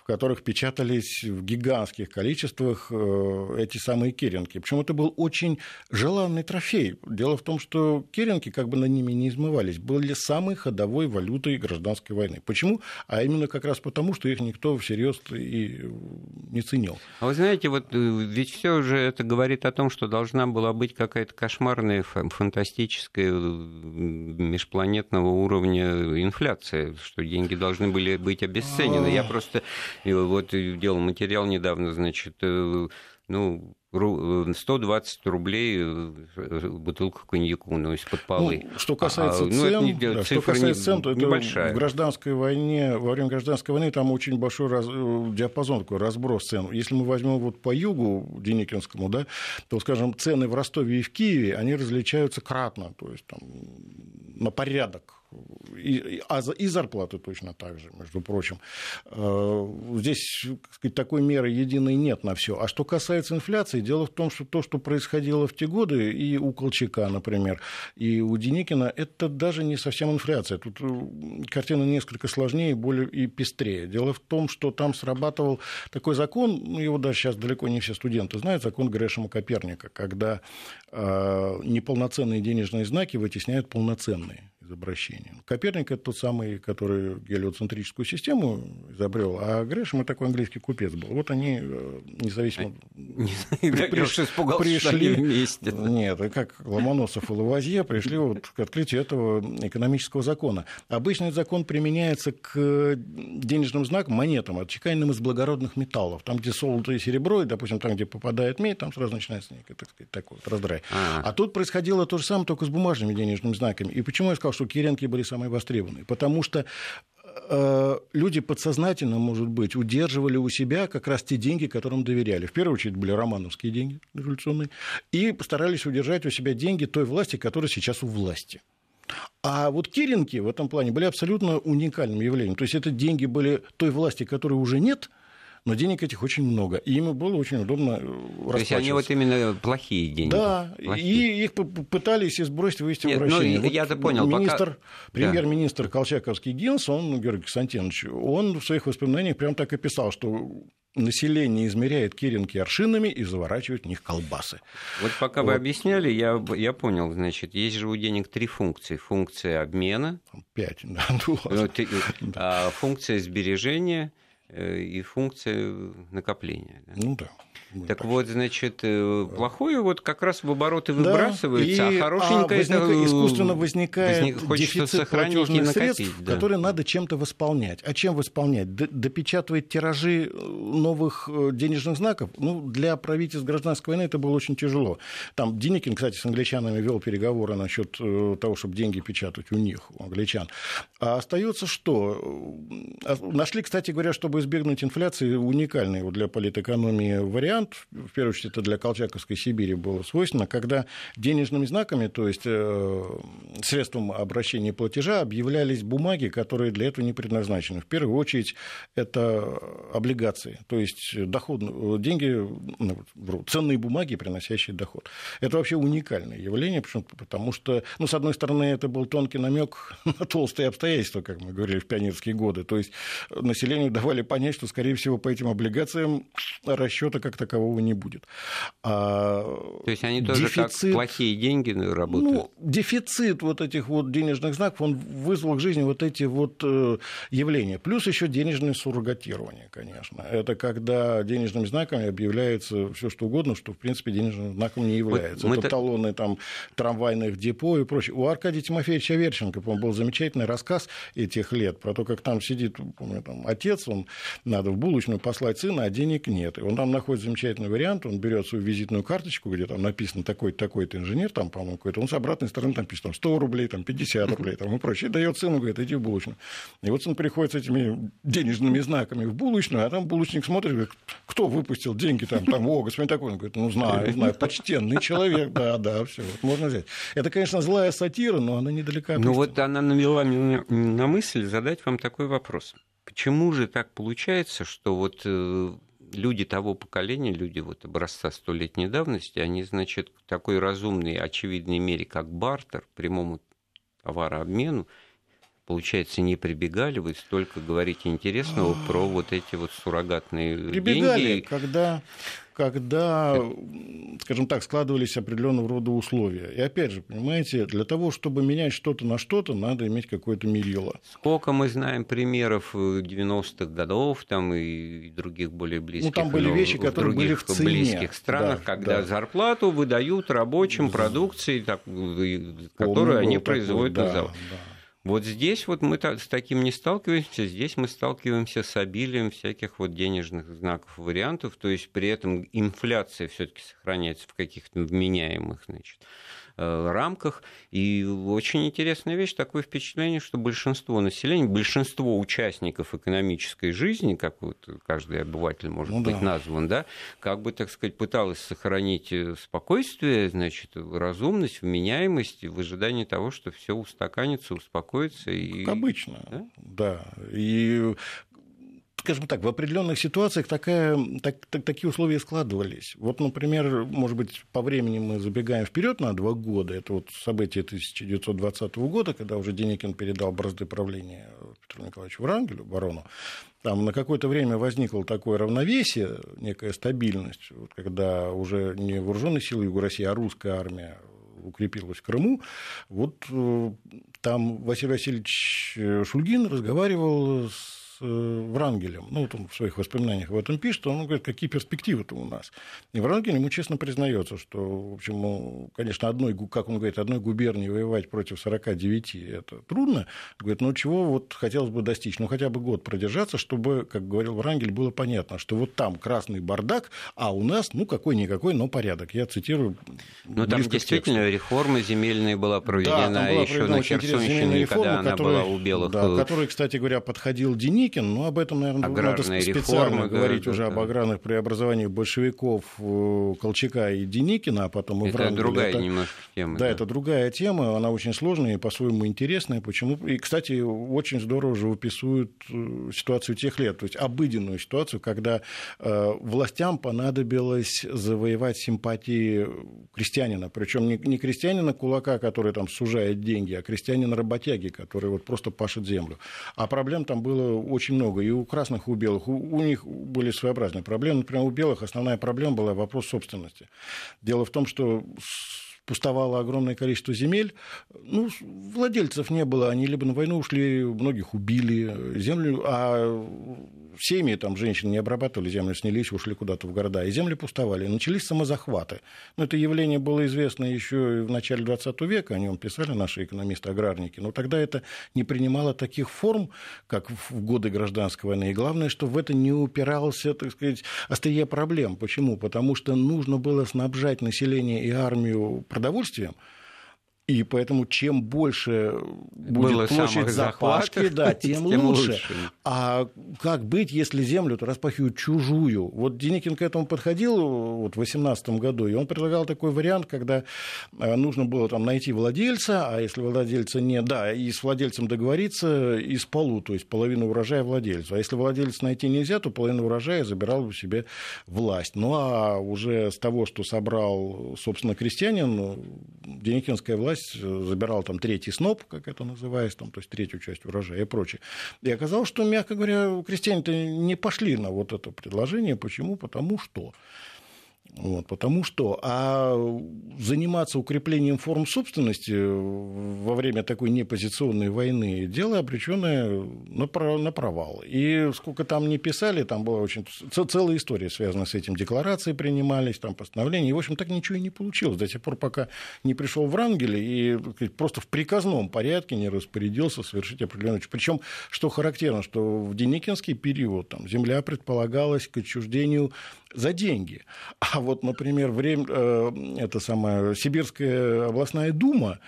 в которых печатались в гигантских количествах э, эти самые керенки. Причем это был очень желанный трофей. Дело в том, что керенки как бы на ними не измывались, были самой ходовой валютой гражданской войны. Почему? А именно как раз потому, что их никто всерьез и не ценил. А вы знаете, вот э, ведь все же это говорит о том, что должна была быть какая-то кошмарная, фантастическая э, межпланетного уровня инфляция, что деньги должны были быть обесценены. Я просто и вот делал материал недавно, значит, э, ну, 120 э, рублей э, бутылка коньяку, ну, из-под полы. Ну, что касается а, ну, цен, не, да, что касается цен, то небольшая. это в гражданской войне, во время гражданской войны там очень большой раз, диапазон, такой разброс цен. Если мы возьмем вот по югу Деникинскому, да, то, скажем, цены в Ростове и в Киеве, они различаются кратно, то есть там на порядок и, а, и зарплаты точно так же, между прочим. Э, здесь сказать, такой меры единой нет на все. А что касается инфляции, дело в том, что то, что происходило в те годы и у Колчака, например, и у Деникина, это даже не совсем инфляция. Тут э, картина несколько сложнее более и пестрее. Дело в том, что там срабатывал такой закон, ну, его даже сейчас далеко не все студенты знают, закон Грэшема Коперника, когда э, неполноценные денежные знаки вытесняют полноценные обращения. Коперник – это тот самый, который гелиоцентрическую систему изобрел, а Грэшем – это такой английский купец был. Вот они э, независимо... Не знаю, пришли вместе. Нет, как Ломоносов и Лавазье пришли вот к открытию этого экономического закона. Обычно этот закон применяется к денежным знакам, монетам, отчеканенным из благородных металлов. Там, где золото и серебро, и, допустим, там, где попадает медь, там сразу начинается некий, так сказать, такой вот раздрай. А тут происходило то же самое, только с бумажными денежными знаками. И почему я сказал, что киренки были самые востребованные? Потому что э, люди подсознательно, может быть, удерживали у себя как раз те деньги, которым доверяли. В первую очередь были романовские деньги революционные, и постарались удержать у себя деньги той власти, которая сейчас у власти. А вот киринки в этом плане были абсолютно уникальным явлением. То есть это деньги были той власти, которой уже нет – но денег этих очень много, и им было очень удобно э, То есть они вот именно плохие деньги? Да, плохие. и их пытались сбросить, вывести Нет, в обращение. Ну, вот я-то понял. Министр, пока... Премьер-министр да. Колчаковский Гинс, он, Георгий Константинович, он в своих воспоминаниях прям так и писал, что население измеряет киринки аршинами и заворачивает в них колбасы. Вот пока вот. вы объясняли, я, я понял, значит, есть же у денег три функции. Функция обмена. Пять, (laughs) да. Ну, а, функция сбережения и функция накопления. Да? Ну да. Так, так вот, значит, э, плохое вот как раз в обороты выбрасывается, да, и, а хорошенькое... А возника... это... искусственно возникает возник... дефицит платежных средств, да. которые надо чем-то восполнять. А чем восполнять? Допечатывать тиражи э, новых денежных знаков? Ну, для правительств гражданской войны это было очень тяжело. Там Деникин, кстати, с англичанами вел переговоры насчет того, чтобы деньги печатать у них, у англичан. А остается что? Нашли, кстати говоря, чтобы избегнуть инфляции, уникальный для политэкономии вариант, в первую очередь это для Колчаковской Сибири было свойственно, когда денежными знаками, то есть э, средством обращения платежа объявлялись бумаги, которые для этого не предназначены. В первую очередь это облигации, то есть доход, деньги, ну, ценные бумаги, приносящие доход. Это вообще уникальное явление, потому что, ну, с одной стороны, это был тонкий намек (laughs) на толстые обстоятельства, как мы говорили в пионерские годы, то есть населению давали понять, что, скорее всего, по этим облигациям расчета как такового не будет. А То есть они тоже дефицит, как плохие деньги работают? Ну, дефицит вот этих вот денежных знаков, он вызвал к жизни вот эти вот э, явления. Плюс еще денежное суррогатирование, конечно. Это когда денежными знаками объявляется все что угодно, что, в принципе, денежным знаком не является. Вот Это та... талоны там, трамвайных депо и прочее. У Аркадия Тимофеевича Верченко, по-моему, был замечательный рассказ этих лет про то, как там сидит, помню, там, отец, он надо в булочную послать сына, а денег нет. И он там находит замечательный вариант, он берет свою визитную карточку, где там написано такой-то, такой-то инженер, там, по-моему, какой-то, он с обратной стороны там пишет там, 100 рублей, там, 50 (laughs) рублей там, и прочее, и дает сыну, говорит, иди в булочную. И вот он приходит с этими денежными знаками в булочную, а там булочник смотрит, говорит, кто выпустил деньги там, там, о, господин такой, он говорит, ну, знаю, знаю, почтенный человек, да, да, все, вот, можно взять. Это, конечно, злая сатира, но она недалека Ну, вот она навела меня на мысль задать вам такой вопрос. Почему же так получается, что вот э, люди того поколения, люди вот образца столетней давности, они, значит, к такой разумной, очевидной мере, как бартер, прямому товарообмену, получается, не прибегали, вы столько говорите интересного про вот эти вот суррогатные прибегали, деньги. когда когда, скажем так, складывались определенного рода условия. И опять же, понимаете, для того, чтобы менять что-то на что-то, надо иметь какое-то мерило. Сколько мы знаем примеров 90-х годов там, и других более близких, ну, там были вещи, которые были в цене. близких странах, да, когда да. зарплату выдают рабочим продукции, так, которую они производят такой, на завод. Да, да. Вот здесь вот мы с таким не сталкиваемся, здесь мы сталкиваемся с обилием всяких вот денежных знаков, вариантов, то есть при этом инфляция все-таки сохраняется в каких-то вменяемых, значит, рамках. И очень интересная вещь, такое впечатление, что большинство населения, большинство участников экономической жизни, как вот каждый обыватель может ну, быть да. назван, да, как бы, так сказать, пыталось сохранить э, спокойствие, значит, разумность, вменяемость в ожидании того, что все устаканится, успокоится. И... Как обычно, да? да. И скажем так, в определенных ситуациях такая, так, так, такие условия складывались. Вот, например, может быть, по времени мы забегаем вперед на два года. Это вот событие 1920 года, когда уже Деникин передал бразды правления Петру Николаевичу Врангелю, барону. Там на какое-то время возникло такое равновесие, некая стабильность, вот, когда уже не вооруженные силы Юго России, а русская армия укрепилась в Крыму. Вот там Василий Васильевич Шульгин разговаривал с Э, Врангелем. Ну, вот он в своих воспоминаниях об этом пишет, он говорит, какие перспективы-то у нас. И Врангель ему честно признается, что, в общем, ну, конечно, одной, как он говорит, одной губернии воевать против 49 это трудно. Говорит, ну, чего вот хотелось бы достичь? Ну, хотя бы год продержаться, чтобы, как говорил Врангель, было понятно, что вот там красный бардак, а у нас, ну, какой-никакой, но порядок. Я цитирую. Ну, там действительно реформа земельная была проведена да, была еще на Херсонщине, когда она которая, была у белых. Да, который, кстати говоря, подходил Деник Деникин, ну, об этом, наверное, Аграрные надо специально реформы, говорить да, уже да, об аграрных преобразованиях большевиков э, Колчака и Деникина, а потом и Это Врангеля. другая это, немножко тема. Да, да, это другая тема, она очень сложная и по-своему интересная. Почему? И, кстати, очень здорово же выписывают э, ситуацию тех лет, то есть обыденную ситуацию, когда э, властям понадобилось завоевать симпатии крестьянина, причем не, не крестьянина кулака, который там сужает деньги, а крестьянина работяги, который вот просто пашет землю. А проблем там было очень очень много. И у красных, и у белых. У, у них были своеобразные проблемы. Например, у белых основная проблема была вопрос собственности. Дело в том, что пустовало огромное количество земель. Ну, владельцев не было, они либо на войну ушли, многих убили, землю, а семьи, там, женщины не обрабатывали землю, снялись, ушли куда-то в города, и земли пустовали. начались самозахваты. Но это явление было известно еще в начале 20 века, о нем писали наши экономисты-аграрники, но тогда это не принимало таких форм, как в годы гражданской войны. И главное, что в это не упирался, так сказать, острие проблем. Почему? Потому что нужно было снабжать население и армию продовольствием, и поэтому чем больше будет Было площадь запашки, да, (laughs) тем, тем лучше. лучше. А как быть, если землю-то распахивают чужую? Вот Деникин к этому подходил вот, в 2018 году, и он предлагал такой вариант, когда э, нужно было там найти владельца, а если владельца нет, да, и с владельцем договориться из полу, то есть половину урожая владельцу. А если владельца найти нельзя, то половину урожая забирал бы себе власть. Ну а уже с того, что собрал, собственно, крестьянин, Деникинская власть власть э, забирала там третий сноп, как это называется, там, то есть третью часть урожая и прочее. И оказалось, что, мягко говоря, крестьяне-то не пошли на вот это предложение. Почему? Потому что вот, потому что а заниматься укреплением форм собственности во время такой непозиционной войны дело обреченное на, на провал. И сколько там не писали, там была очень целая история связана с этим. Декларации принимались, там постановления. И, в общем, так ничего и не получилось до тех пор, пока не пришел Врангель и сказать, просто в приказном порядке не распорядился совершить определенную... Причем, что характерно, что в Деникинский период там, земля предполагалась к отчуждению за деньги. А вот, например, время, э, это самая Сибирская областная дума,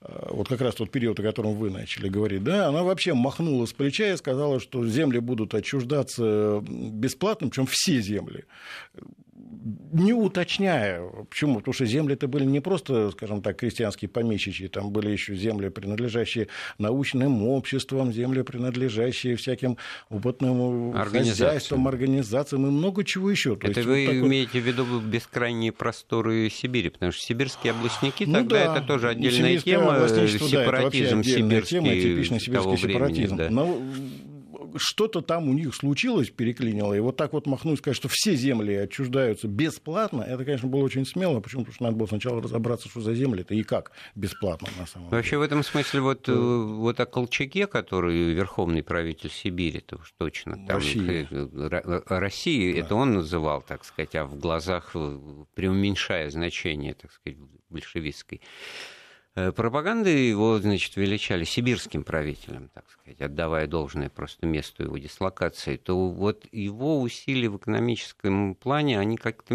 э, вот как раз тот период, о котором вы начали говорить, да, она вообще махнула с плеча и сказала, что земли будут отчуждаться бесплатно, причем все земли не уточняя, почему, потому что земли это были не просто, скажем так, крестьянские помещичьи, там были еще земли, принадлежащие научным обществам, земли, принадлежащие всяким опытным хозяйствам, организациям и много чего еще. То это есть, вы вот имеете вот... в виду бескрайние просторы Сибири, потому что сибирские областники ну, тогда да. это тоже отдельная тема, сепаратизм да, сибирский, тема, типичный сибирский сепаратизм. Времени, да. Но что-то там у них случилось, переклинило, и вот так вот махнуть, сказать, что все земли отчуждаются бесплатно, это, конечно, было очень смело, почему? Потому что надо было сначала разобраться, что за земли это и как бесплатно на самом деле. Вообще в этом смысле вот. Э, вот о Колчаке, который верховный правитель Сибири, это уж точно. Там, России. Э, России, да. это он называл, так сказать, а в глазах э, преуменьшая значение, так сказать, большевистской Э, пропаганды его, значит, величали сибирским правителем, так сказать, отдавая должное просто месту его дислокации, то вот его усилия в экономическом плане, они как-то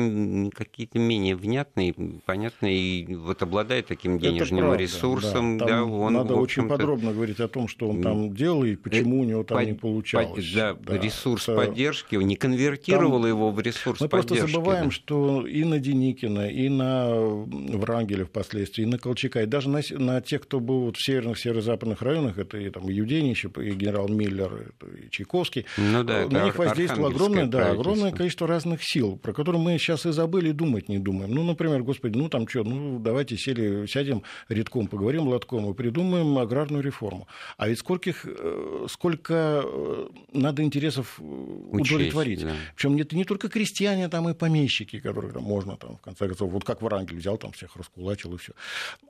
какие-то менее внятные, понятные, и вот обладая таким денежным правда, ресурсом, да, да он, Надо очень подробно говорить о том, что он там делал и почему у него там под, не получалось. да, да, ресурс это... поддержки, не конвертировал там... его в ресурс Мы поддержки. Мы просто забываем, да. что и на Деникина, и на Врангеля впоследствии, и на Колчака, и даже даже на, на тех, кто был вот в северных, северо-западных районах, это и, там, и Юденич, и генерал Миллер, и Чайковский, ну, да, на них воздействовало огромное, да, огромное количество разных сил, про которые мы сейчас и забыли, думать не думаем. Ну, например, господи, ну там что, ну давайте сели, сядем редком, поговорим лотком и придумаем аграрную реформу. А ведь сколько, э, сколько э, надо интересов Учесть, удовлетворить. Да. Причем это не только крестьяне, там и помещики, которые там можно, там, в конце концов, вот как Врангель взял, там всех раскулачил и все.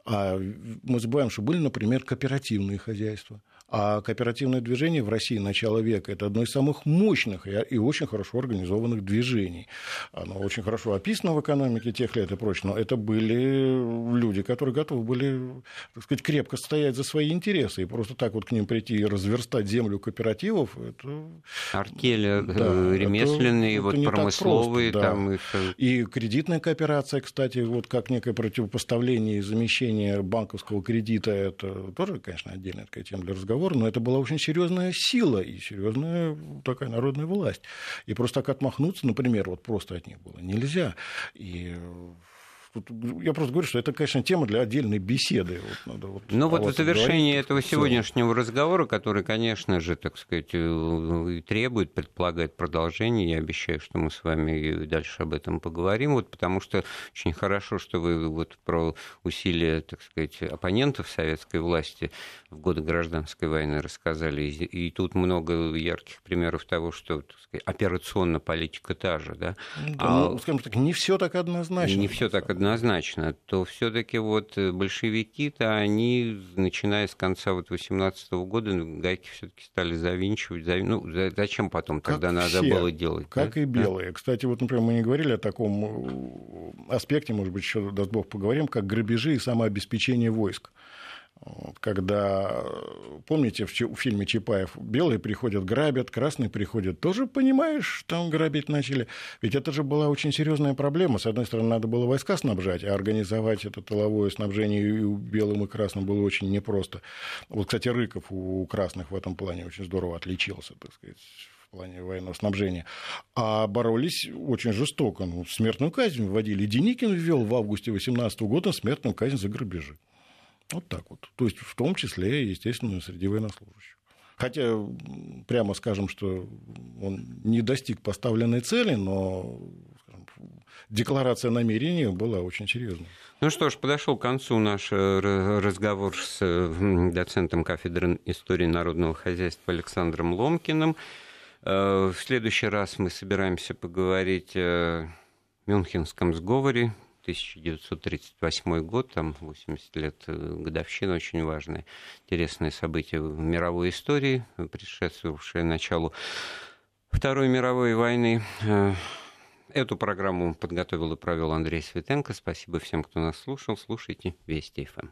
А мы забываем, что были, например, кооперативные хозяйства. А кооперативное движение в России начала века – это одно из самых мощных и очень хорошо организованных движений. Оно очень хорошо описано в экономике тех лет и прочее, но это были люди, которые готовы были, так сказать, крепко стоять за свои интересы. И просто так вот к ним прийти и разверстать землю кооперативов – это… Артели да, ремесленные, это, вот это промысловые. Просто, да. там и... и кредитная кооперация, кстати, вот как некое противопоставление и замещение банковского кредита – это тоже, конечно, отдельная такая тема для разговора разговор, но это была очень серьезная сила и серьезная такая народная власть. И просто так отмахнуться, например, вот просто от них было нельзя. И я просто говорю, что это, конечно, тема для отдельной беседы. Вот надо вот ну вот в завершении говорить, этого сегодняшнего разговора, который, конечно же, так сказать, э, требует, предполагает продолжение, я обещаю, что мы с вами дальше об этом поговорим, вот, потому что очень хорошо, что вы вот про усилия, так сказать, оппонентов советской власти в годы гражданской войны рассказали, и, и тут много ярких примеров того, что так сказать, операционная политика та же, да? да а, ну, скажем так, не все так однозначно. Не все так однозначно однозначно, то все-таки вот э, большевики-то они, начиная с конца вот 18 года, ну, гайки все-таки стали завинчивать. Зави... Ну, зачем потом как тогда все, надо было делать? Как да? и белые. Да? Кстати, вот, например, мы не говорили о таком э, аспекте, может быть, еще, даст Бог, поговорим, как грабежи и самообеспечение войск когда, помните, в фильме Чапаев белые приходят, грабят, красные приходят, тоже понимаешь, там грабить начали. Ведь это же была очень серьезная проблема. С одной стороны, надо было войска снабжать, а организовать это тыловое снабжение и белым, и красным было очень непросто. Вот, кстати, Рыков у красных в этом плане очень здорово отличился, так сказать, в плане военного снабжения. А боролись очень жестоко. Ну, смертную казнь вводили. Деникин ввел в августе 18 года смертную казнь за грабежи. Вот так вот. То есть в том числе, естественно, среди военнослужащих. Хотя, прямо скажем, что он не достиг поставленной цели, но декларация намерений была очень серьезной. Ну что ж, подошел к концу наш э, разговор с доцентом кафедры истории народного хозяйства Александром Ломкиным. Э, в следующий раз мы собираемся поговорить о Мюнхенском сговоре, 1938 год, там 80 лет э, годовщина, очень важное, интересное событие в мировой истории, предшествовавшее началу Второй мировой войны. Э, эту программу подготовил и провел Андрей Светенко. Спасибо всем, кто нас слушал. Слушайте Вести ФМ.